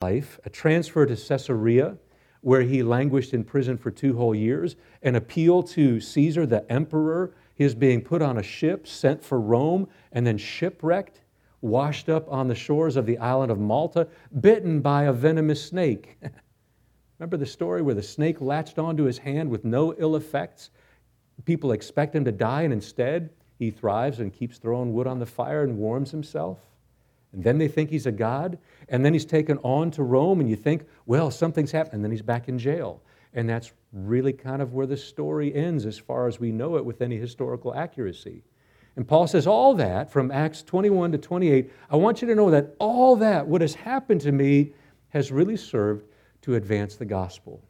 life, a transfer to Caesarea, where he languished in prison for two whole years, an appeal to Caesar, the emperor, his being put on a ship, sent for Rome, and then shipwrecked, washed up on the shores of the island of Malta, bitten by a venomous snake. Remember the story where the snake latched onto his hand with no ill effects? People expect him to die, and instead, he thrives and keeps throwing wood on the fire and warms himself. And then they think he's a god. And then he's taken on to Rome, and you think, well, something's happened. And then he's back in jail. And that's really kind of where the story ends as far as we know it with any historical accuracy. And Paul says, all that from Acts 21 to 28, I want you to know that all that, what has happened to me, has really served to advance the gospel.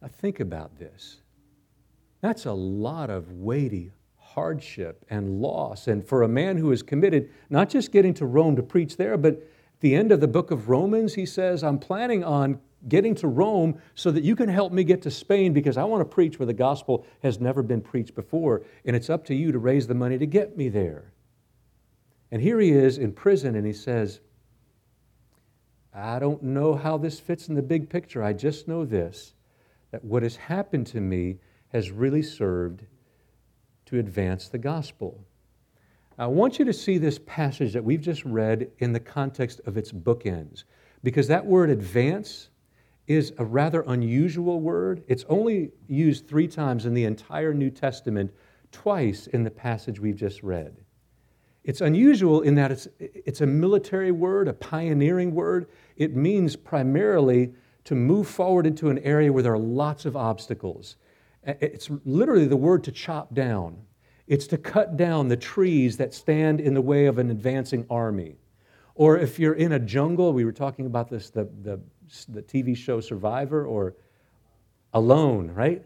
Now, think about this. That's a lot of weighty hardship and loss. And for a man who is committed, not just getting to Rome to preach there, but at the end of the book of Romans, he says, I'm planning on getting to Rome so that you can help me get to Spain because I want to preach where the gospel has never been preached before. And it's up to you to raise the money to get me there. And here he is in prison, and he says, I don't know how this fits in the big picture. I just know this that what has happened to me has really served to advance the gospel. I want you to see this passage that we've just read in the context of its bookends, because that word advance is a rather unusual word. It's only used three times in the entire New Testament, twice in the passage we've just read. It's unusual in that it's, it's a military word, a pioneering word. It means primarily to move forward into an area where there are lots of obstacles. It's literally the word to chop down. It's to cut down the trees that stand in the way of an advancing army. Or if you're in a jungle, we were talking about this, the, the, the TV show Survivor, or Alone, right?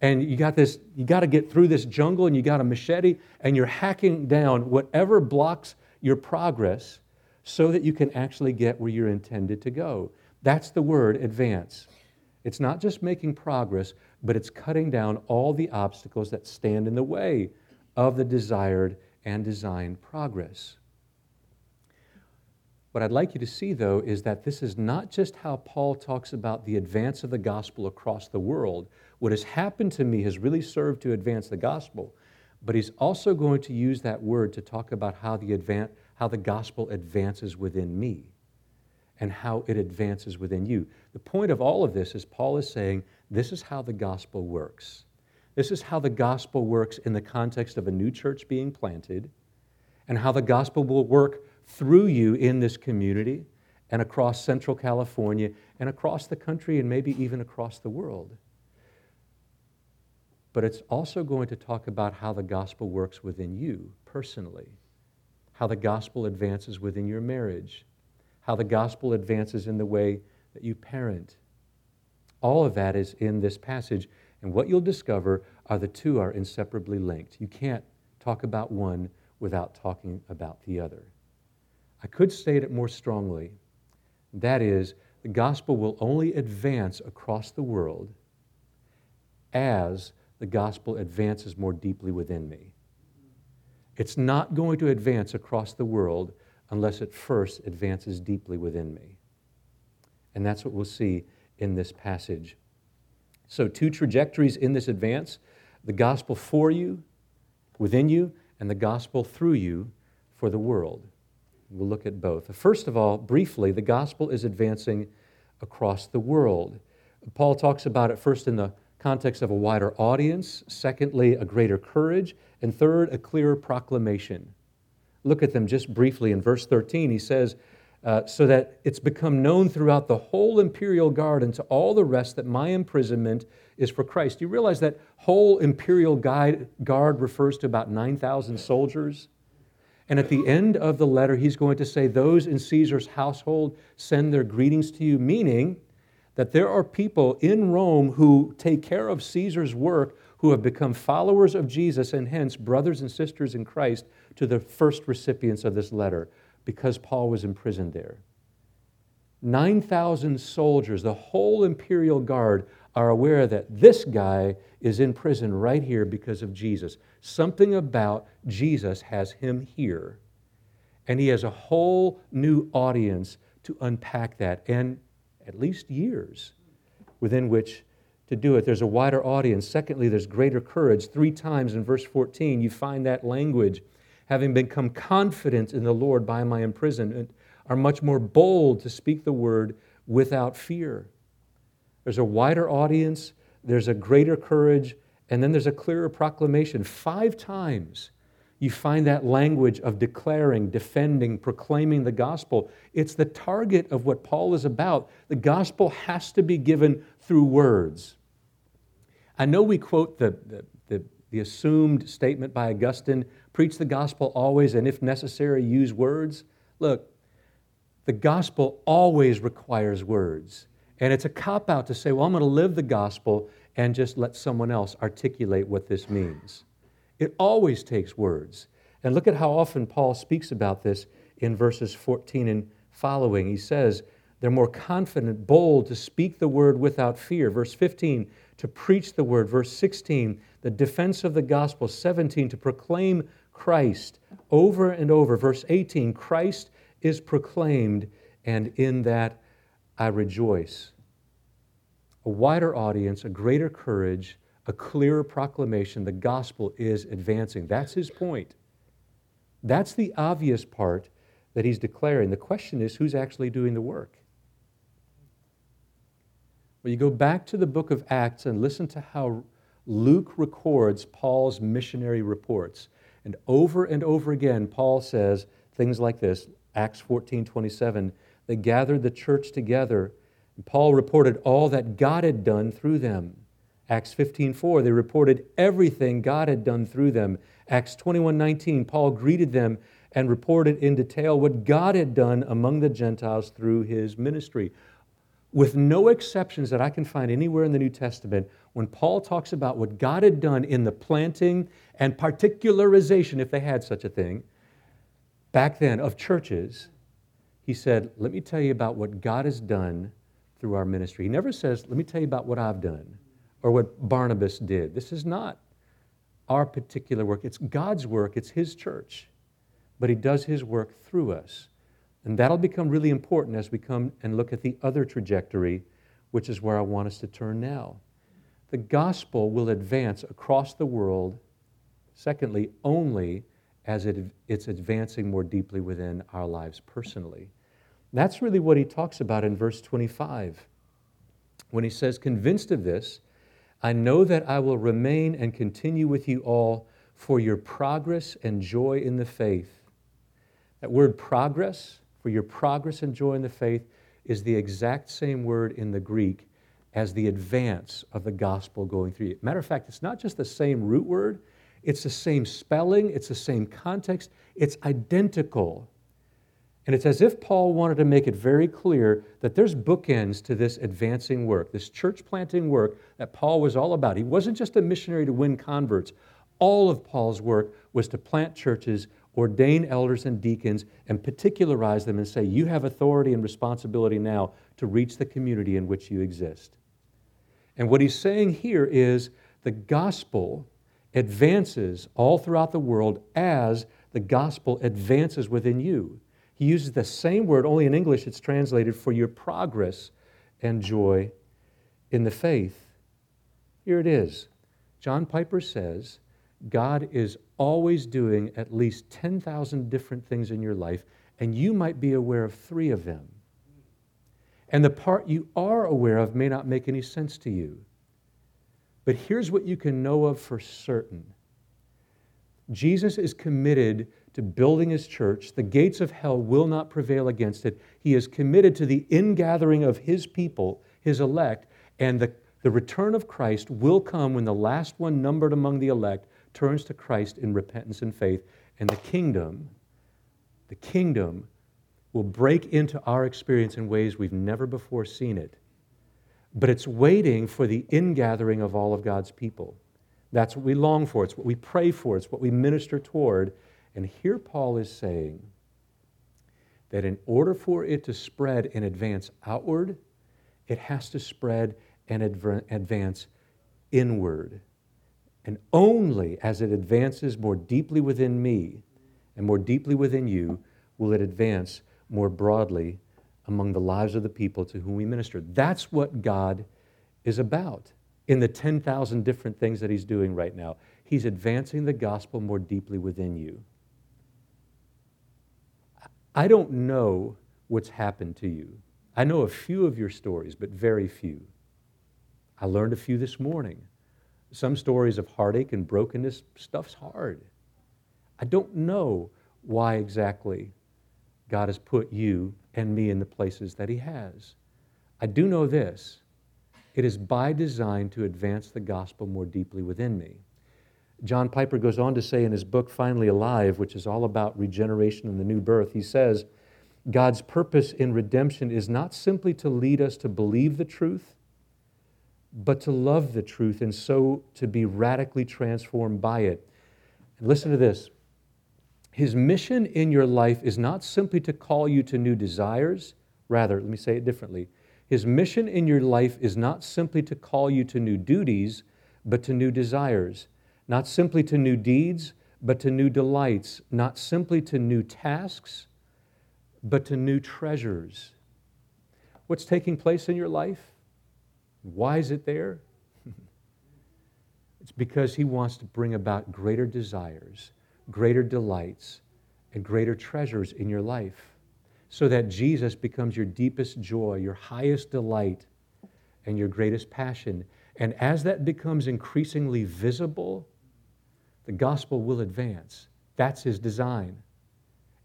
And you got this, you got to get through this jungle and you got a machete and you're hacking down whatever blocks your progress so that you can actually get where you're intended to go. That's the word advance. It's not just making progress, but it's cutting down all the obstacles that stand in the way of the desired and designed progress. What I'd like you to see, though, is that this is not just how Paul talks about the advance of the gospel across the world. What has happened to me has really served to advance the gospel, but he's also going to use that word to talk about how the, advan- how the gospel advances within me and how it advances within you. The point of all of this is Paul is saying this is how the gospel works. This is how the gospel works in the context of a new church being planted, and how the gospel will work through you in this community and across Central California and across the country and maybe even across the world. But it's also going to talk about how the gospel works within you personally, how the gospel advances within your marriage, how the gospel advances in the way that you parent. All of that is in this passage. And what you'll discover are the two are inseparably linked. You can't talk about one without talking about the other. I could state it more strongly. That is, the gospel will only advance across the world as the gospel advances more deeply within me. It's not going to advance across the world unless it first advances deeply within me. And that's what we'll see in this passage. So, two trajectories in this advance the gospel for you, within you, and the gospel through you for the world. We'll look at both. First of all, briefly, the gospel is advancing across the world. Paul talks about it first in the context of a wider audience, secondly, a greater courage, and third, a clearer proclamation look at them just briefly. In verse 13, he says, uh, So that it's become known throughout the whole imperial guard and to all the rest that my imprisonment is for Christ. Do You realize that whole imperial guide, guard refers to about 9,000 soldiers? And at the end of the letter, he's going to say, Those in Caesar's household send their greetings to you, meaning that there are people in Rome who take care of Caesar's work who have become followers of Jesus and hence brothers and sisters in Christ to the first recipients of this letter because Paul was imprisoned there. 9,000 soldiers, the whole imperial guard, are aware that this guy is in prison right here because of Jesus. Something about Jesus has him here. And he has a whole new audience to unpack that, and at least years within which to do it. There's a wider audience. Secondly, there's greater courage. Three times in verse 14, you find that language. Having become confident in the Lord by my imprisonment, are much more bold to speak the word without fear. There's a wider audience, there's a greater courage, and then there's a clearer proclamation. Five times you find that language of declaring, defending, proclaiming the gospel. It's the target of what Paul is about. The gospel has to be given through words. I know we quote the, the, the, the assumed statement by Augustine preach the gospel always, and if necessary, use words. Look, the gospel always requires words. And it's a cop out to say, well, I'm going to live the gospel and just let someone else articulate what this means. It always takes words. And look at how often Paul speaks about this in verses 14 and following. He says, they're more confident, bold to speak the word without fear. Verse 15, to preach the word. Verse 16, the defense of the gospel. 17, to proclaim Christ over and over. Verse 18, Christ is proclaimed, and in that I rejoice. A wider audience, a greater courage, a clearer proclamation. The gospel is advancing. That's his point. That's the obvious part that he's declaring. The question is who's actually doing the work? Well, you go back to the book of Acts and listen to how Luke records Paul's missionary reports. And over and over again, Paul says things like this Acts 14 27. They gathered the church together, and Paul reported all that God had done through them. Acts 15:4 they reported everything God had done through them. Acts 21:19 Paul greeted them and reported in detail what God had done among the Gentiles through his ministry. With no exceptions that I can find anywhere in the New Testament, when Paul talks about what God had done in the planting and particularization, if they had such a thing, back then of churches, he said, Let me tell you about what God has done through our ministry. He never says, Let me tell you about what I've done or what Barnabas did. This is not our particular work, it's God's work, it's His church. But He does His work through us. And that'll become really important as we come and look at the other trajectory, which is where I want us to turn now. The gospel will advance across the world, secondly, only as it, it's advancing more deeply within our lives personally. That's really what he talks about in verse 25 when he says, Convinced of this, I know that I will remain and continue with you all for your progress and joy in the faith. That word progress, for your progress and joy in the faith, is the exact same word in the Greek as the advance of the gospel going through you. Matter of fact, it's not just the same root word, it's the same spelling, it's the same context, it's identical. And it's as if Paul wanted to make it very clear that there's bookends to this advancing work, this church planting work that Paul was all about. He wasn't just a missionary to win converts. All of Paul's work was to plant churches, ordain elders and deacons, and particularize them and say, You have authority and responsibility now to reach the community in which you exist. And what he's saying here is the gospel advances all throughout the world as the gospel advances within you. He uses the same word, only in English it's translated for your progress and joy in the faith. Here it is. John Piper says, God is always doing at least 10,000 different things in your life, and you might be aware of three of them. And the part you are aware of may not make any sense to you. But here's what you can know of for certain Jesus is committed to building his church. The gates of hell will not prevail against it. He is committed to the ingathering of his people, his elect, and the, the return of Christ will come when the last one numbered among the elect turns to Christ in repentance and faith. And the kingdom, the kingdom will break into our experience in ways we've never before seen it. But it's waiting for the ingathering of all of God's people. That's what we long for. It's what we pray for. It's what we minister toward. And here Paul is saying that in order for it to spread and advance outward, it has to spread and advance inward. And only as it advances more deeply within me and more deeply within you will it advance more broadly among the lives of the people to whom we minister. That's what God is about in the 10,000 different things that He's doing right now. He's advancing the gospel more deeply within you. I don't know what's happened to you. I know a few of your stories, but very few. I learned a few this morning. Some stories of heartache and brokenness, stuff's hard. I don't know why exactly God has put you and me in the places that He has. I do know this it is by design to advance the gospel more deeply within me. John Piper goes on to say in his book, Finally Alive, which is all about regeneration and the new birth, he says, God's purpose in redemption is not simply to lead us to believe the truth, but to love the truth and so to be radically transformed by it. And listen to this His mission in your life is not simply to call you to new desires, rather, let me say it differently. His mission in your life is not simply to call you to new duties, but to new desires not simply to new deeds, but to new delights, not simply to new tasks, but to new treasures. What's taking place in your life? Why is it there? it's because He wants to bring about greater desires, greater delights, and greater treasures in your life so that Jesus becomes your deepest joy, your highest delight, and your greatest passion. And as that becomes increasingly visible, the gospel will advance. That's his design.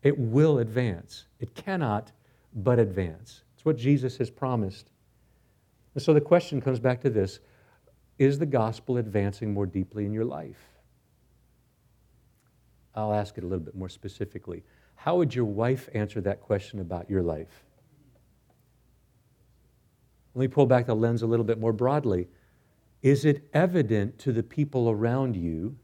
It will advance. It cannot but advance. It's what Jesus has promised. And so the question comes back to this Is the gospel advancing more deeply in your life? I'll ask it a little bit more specifically. How would your wife answer that question about your life? Let me pull back the lens a little bit more broadly. Is it evident to the people around you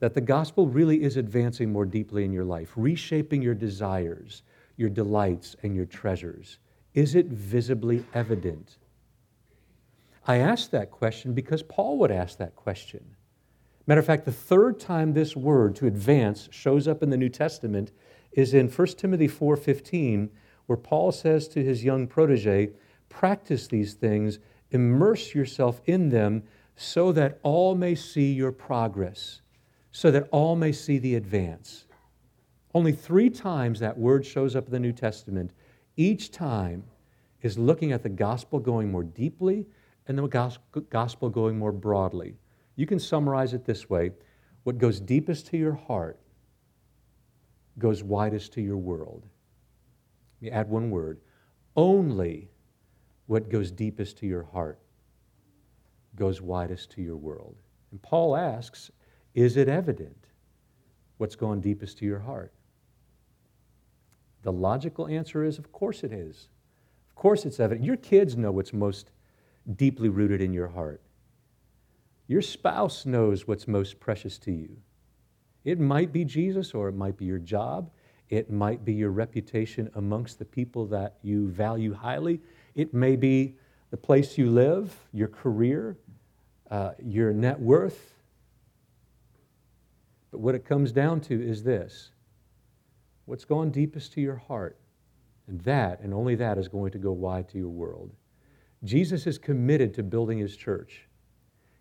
that the gospel really is advancing more deeply in your life, reshaping your desires, your delights, and your treasures? Is it visibly evident? I ask that question because Paul would ask that question. Matter of fact, the third time this word to advance shows up in the New Testament is in 1 Timothy 4:15, where Paul says to his young protege, "Practice these things, immerse yourself in them, so that all may see your progress." so that all may see the advance. Only three times that word shows up in the New Testament. Each time is looking at the gospel going more deeply and the gospel going more broadly. You can summarize it this way what goes deepest to your heart goes widest to your world. Let me add one word. Only what goes deepest to your heart goes widest to your world. And Paul asks, is it evident what's gone deepest to your heart? The logical answer is of course it is. Of course it's evident. Your kids know what's most deeply rooted in your heart. Your spouse knows what's most precious to you. It might be Jesus, or it might be your job. It might be your reputation amongst the people that you value highly. It may be the place you live, your career, uh, your net worth, but what it comes down to is this what's gone deepest to your heart? And that, and only that, is going to go wide to your world. Jesus is committed to building his church.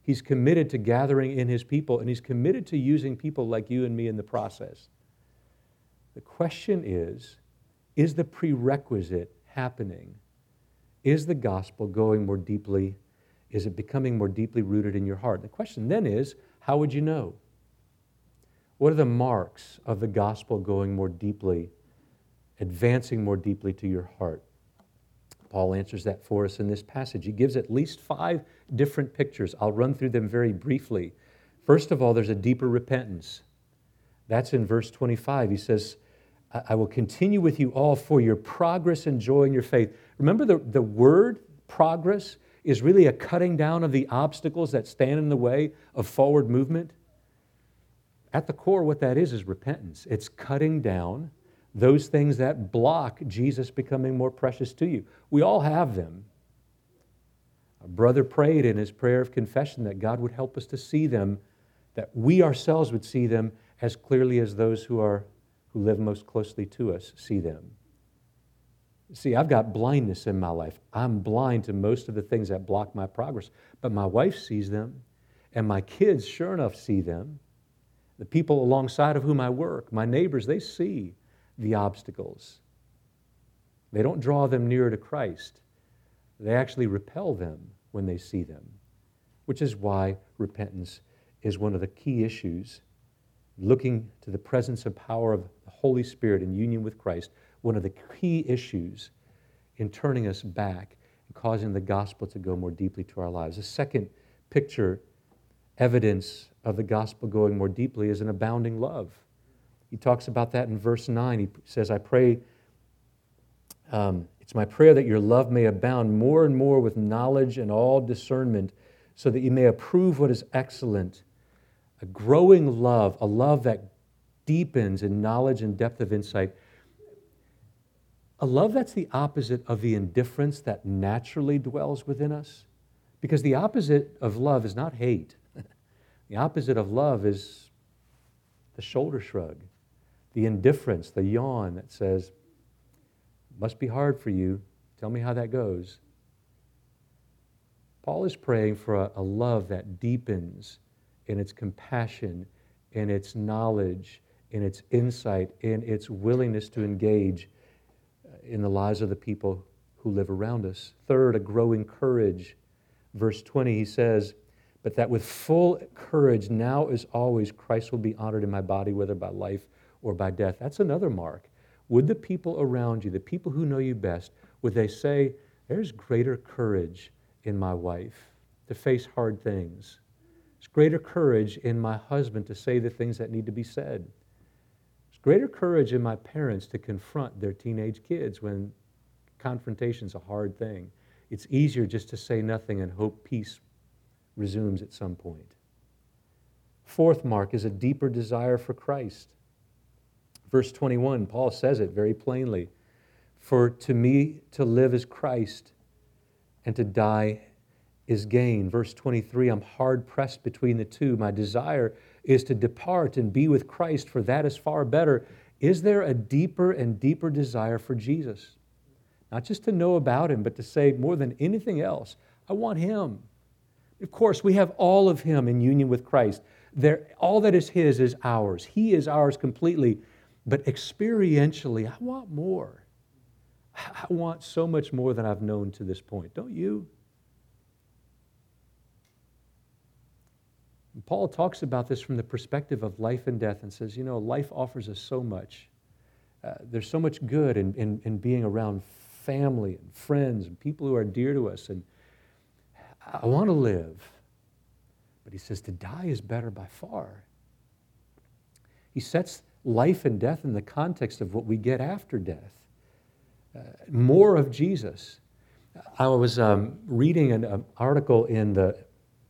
He's committed to gathering in his people, and he's committed to using people like you and me in the process. The question is is the prerequisite happening? Is the gospel going more deeply? Is it becoming more deeply rooted in your heart? The question then is how would you know? What are the marks of the gospel going more deeply, advancing more deeply to your heart? Paul answers that for us in this passage. He gives at least five different pictures. I'll run through them very briefly. First of all, there's a deeper repentance. That's in verse 25. He says, I will continue with you all for your progress and joy in your faith. Remember, the, the word progress is really a cutting down of the obstacles that stand in the way of forward movement. At the core, what that is, is repentance. It's cutting down those things that block Jesus becoming more precious to you. We all have them. A brother prayed in his prayer of confession that God would help us to see them, that we ourselves would see them as clearly as those who are who live most closely to us see them. See, I've got blindness in my life. I'm blind to most of the things that block my progress, but my wife sees them, and my kids, sure enough, see them. The people alongside of whom I work, my neighbors, they see the obstacles. They don't draw them nearer to Christ, they actually repel them when they see them, which is why repentance is one of the key issues. Looking to the presence and power of the Holy Spirit in union with Christ, one of the key issues in turning us back and causing the gospel to go more deeply to our lives. The second picture, evidence of the gospel going more deeply, is an abounding love. He talks about that in verse 9. He says, I pray, um, it's my prayer that your love may abound more and more with knowledge and all discernment, so that you may approve what is excellent. A growing love, a love that deepens in knowledge and depth of insight. A love that's the opposite of the indifference that naturally dwells within us. Because the opposite of love is not hate, the opposite of love is the shoulder shrug the indifference, the yawn that says, must be hard for you. Tell me how that goes. Paul is praying for a, a love that deepens in its compassion, in its knowledge, in its insight, in its willingness to engage uh, in the lives of the people who live around us. Third, a growing courage. Verse 20, he says, But that with full courage, now as always, Christ will be honored in my body, whether by life or by death. That's another mark. Would the people around you, the people who know you best, would they say, There's greater courage in my wife to face hard things? There's greater courage in my husband to say the things that need to be said. There's greater courage in my parents to confront their teenage kids when confrontation's a hard thing. It's easier just to say nothing and hope peace resumes at some point. Fourth mark is a deeper desire for Christ. Verse 21, Paul says it very plainly For to me to live is Christ, and to die is gain. Verse 23, I'm hard pressed between the two. My desire is to depart and be with Christ, for that is far better. Is there a deeper and deeper desire for Jesus? Not just to know about him, but to say more than anything else, I want him. Of course, we have all of him in union with Christ. There, all that is his is ours. He is ours completely. But experientially, I want more. I want so much more than I've known to this point. Don't you? Paul talks about this from the perspective of life and death and says, you know, life offers us so much. Uh, there's so much good in, in, in, being around family and friends and people who are dear to us. And I want to live. But he says to die is better by far. He sets life and death in the context of what we get after death. Uh, more of Jesus. I was um, reading an, an, article in the,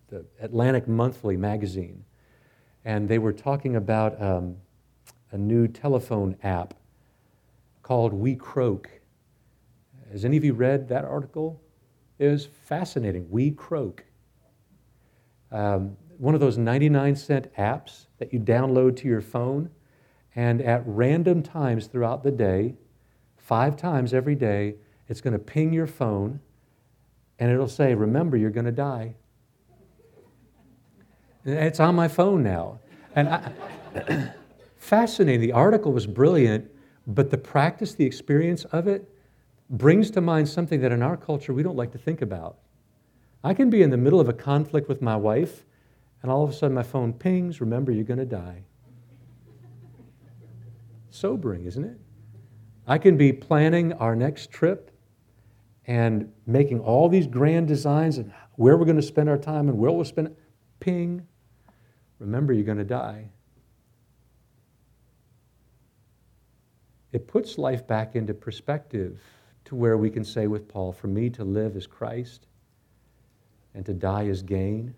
the, Atlantic Monthly magazine, and they were talking about um, a new telephone app called WeCroak. Has any of you read that article? It was fascinating. WeCroak. Um, one of those 99 cent apps that you download to your phone and at random times throughout the day, five times every day, it's going to ping your phone and it'll say, Remember, you're going to die. it's on my phone now. And I, fascinating. The article was brilliant, but the practice, the experience of it, brings to mind something that in our culture we don't like to think about. I can be in the middle of a conflict with my wife, and all of a sudden my phone pings, Remember, you're going to die sobering, isn't it? I can be planning our next trip and making all these grand designs and where we're going to spend our time and where we'll spend it. Ping. Remember, you're going to die. It puts life back into perspective to where we can say with Paul, for me to live is Christ and to die is gain.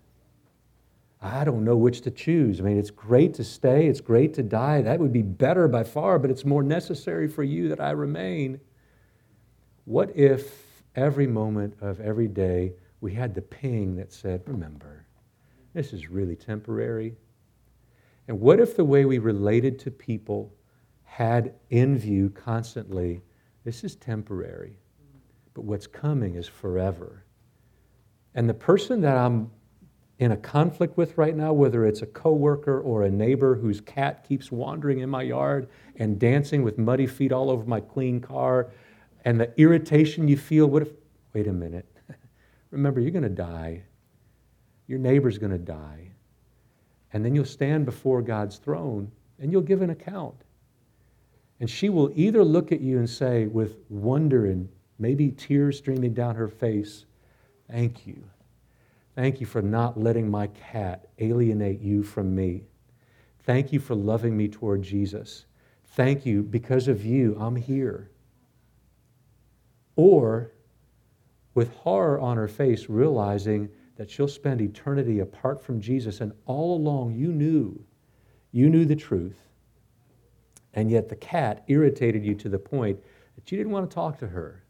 I don't know which to choose. I mean, it's great to stay, it's great to die. That would be better by far, but it's more necessary for you that I remain. What if every moment of every day we had the ping that said, Remember, this is really temporary? And what if the way we related to people had in view constantly this is temporary, but what's coming is forever. And the person that I'm in a conflict with right now, whether it's a coworker or a neighbor whose cat keeps wandering in my yard and dancing with muddy feet all over my clean car, and the irritation you feel, what if, wait a minute. Remember, you're going to die. Your neighbor's going to die. And then you'll stand before God's throne and you'll give an account. And she will either look at you and say, with wonder and maybe tears streaming down her face, Thank you. Thank you for not letting my cat alienate you from me. Thank you for loving me toward Jesus. Thank you. Because of you, I'm here. Or with horror on her face, realizing that she'll spend eternity apart from Jesus, and all along you knew, you knew the truth, and yet the cat irritated you to the point that you didn't want to talk to her.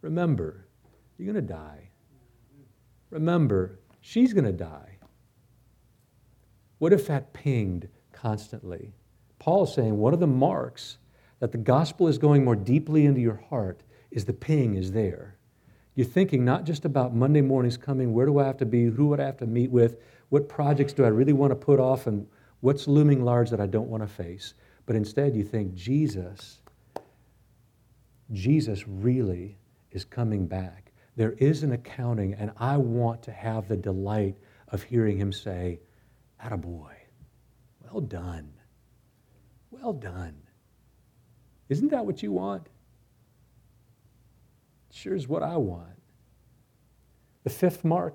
Remember, you're going to die. Remember, she's going to die. What if that pinged constantly? Paul is saying one of the marks that the gospel is going more deeply into your heart is the ping is there. You're thinking not just about Monday mornings coming, where do I have to be, who would I have to meet with, what projects do I really want to put off, and what's looming large that I don't want to face. But instead, you think, Jesus, Jesus really is coming back. There is an accounting, and I want to have the delight of hearing him say, Attaboy, well done. Well done. Isn't that what you want? Sure is what I want. The fifth mark